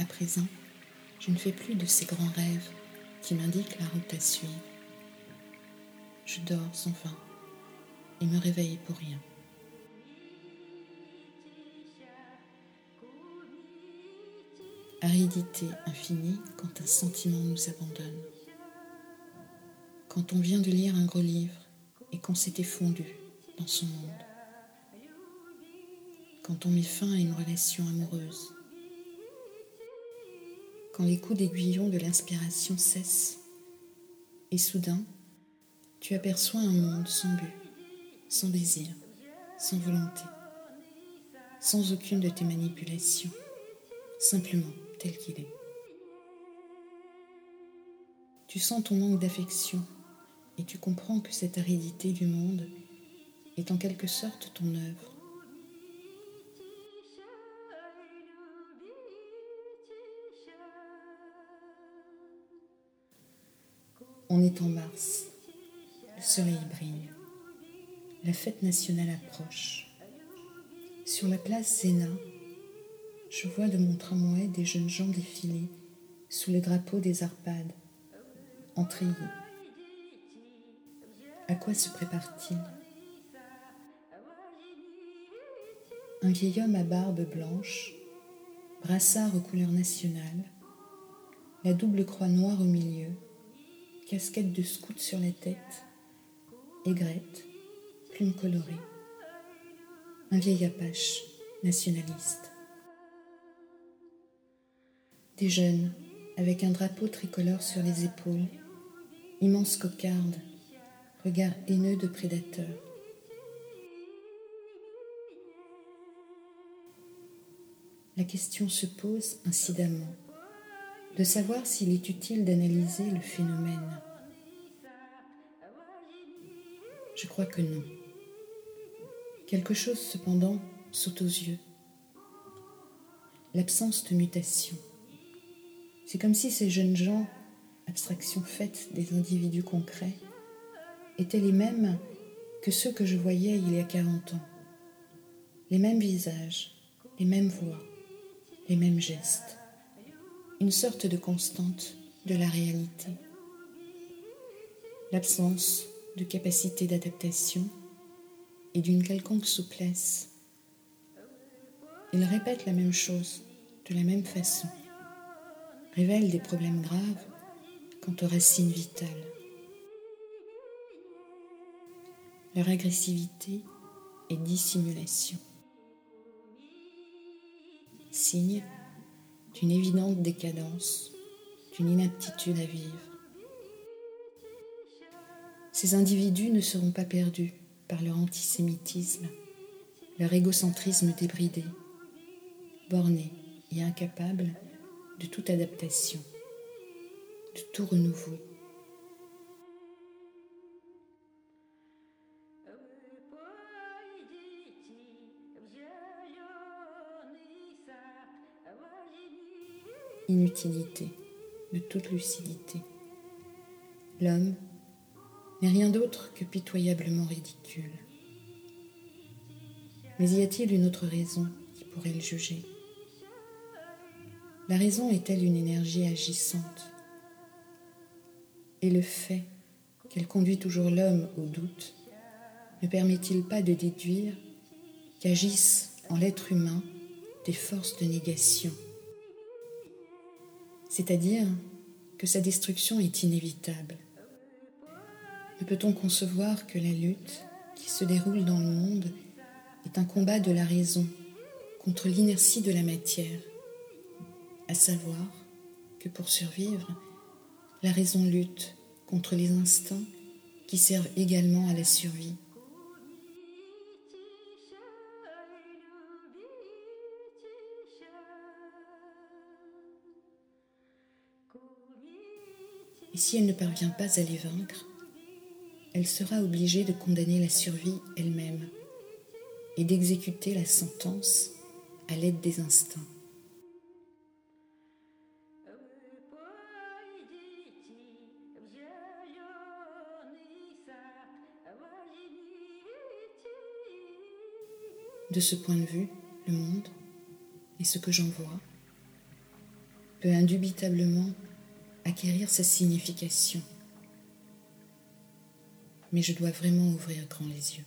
À présent, je ne fais plus de ces grands rêves qui m'indiquent la route à suivre. Je dors sans fin et me réveille pour rien. Aridité infinie quand un sentiment nous abandonne. Quand on vient de lire un gros livre et qu'on s'était fondu dans son monde. Quand on met fin à une relation amoureuse. Quand les coups d'aiguillon de l'inspiration cessent et soudain, tu aperçois un monde sans but, sans désir, sans volonté, sans aucune de tes manipulations, simplement tel qu'il est. Tu sens ton manque d'affection et tu comprends que cette aridité du monde est en quelque sorte ton œuvre. On est en mars, le soleil brille, la fête nationale approche. Sur la place Zéna, je vois de mon tramway des jeunes gens défiler sous le drapeau des Arpades, en treillis. À quoi se prépare-t-il? Un vieil homme à barbe blanche, brassard aux couleurs nationales, la double croix noire au milieu, casquette de scout sur la tête, aigrette, plume colorée. Un vieil apache nationaliste des jeunes avec un drapeau tricolore sur les épaules, immense cocarde, regard haineux de prédateur. La question se pose incidemment de savoir s'il est utile d'analyser le phénomène. Je crois que non. Quelque chose cependant saute aux yeux. L'absence de mutation. C'est comme si ces jeunes gens, abstraction faite des individus concrets, étaient les mêmes que ceux que je voyais il y a 40 ans. Les mêmes visages, les mêmes voix, les mêmes gestes. Une sorte de constante de la réalité. L'absence de capacité d'adaptation et d'une quelconque souplesse. Ils répètent la même chose de la même façon révèle des problèmes graves quant aux racines vitales. Leur agressivité et dissimulation. Signe d'une évidente décadence, d'une inaptitude à vivre. Ces individus ne seront pas perdus par leur antisémitisme, leur égocentrisme débridé, bornés et incapables de toute adaptation, de tout renouveau. Inutilité de toute lucidité. L'homme n'est rien d'autre que pitoyablement ridicule. Mais y a-t-il une autre raison qui pourrait le juger? La raison est-elle une énergie agissante? Et le fait qu'elle conduit toujours l'homme au doute ne permet-il pas de déduire qu'agissent en l'être humain des forces de négation? C'est-à-dire que sa destruction est inévitable. Ne peut-on concevoir que la lutte qui se déroule dans le monde est un combat de la raison contre l'inertie de la matière? À savoir que pour survivre, la raison lutte contre les instincts qui servent également à la survie. Et si elle ne parvient pas à les vaincre, elle sera obligée de condamner la survie elle-même et d'exécuter la sentence à l'aide des instincts. De ce point de vue, le monde, et ce que j'en vois, peut indubitablement acquérir sa signification. Mais je dois vraiment ouvrir grand les yeux.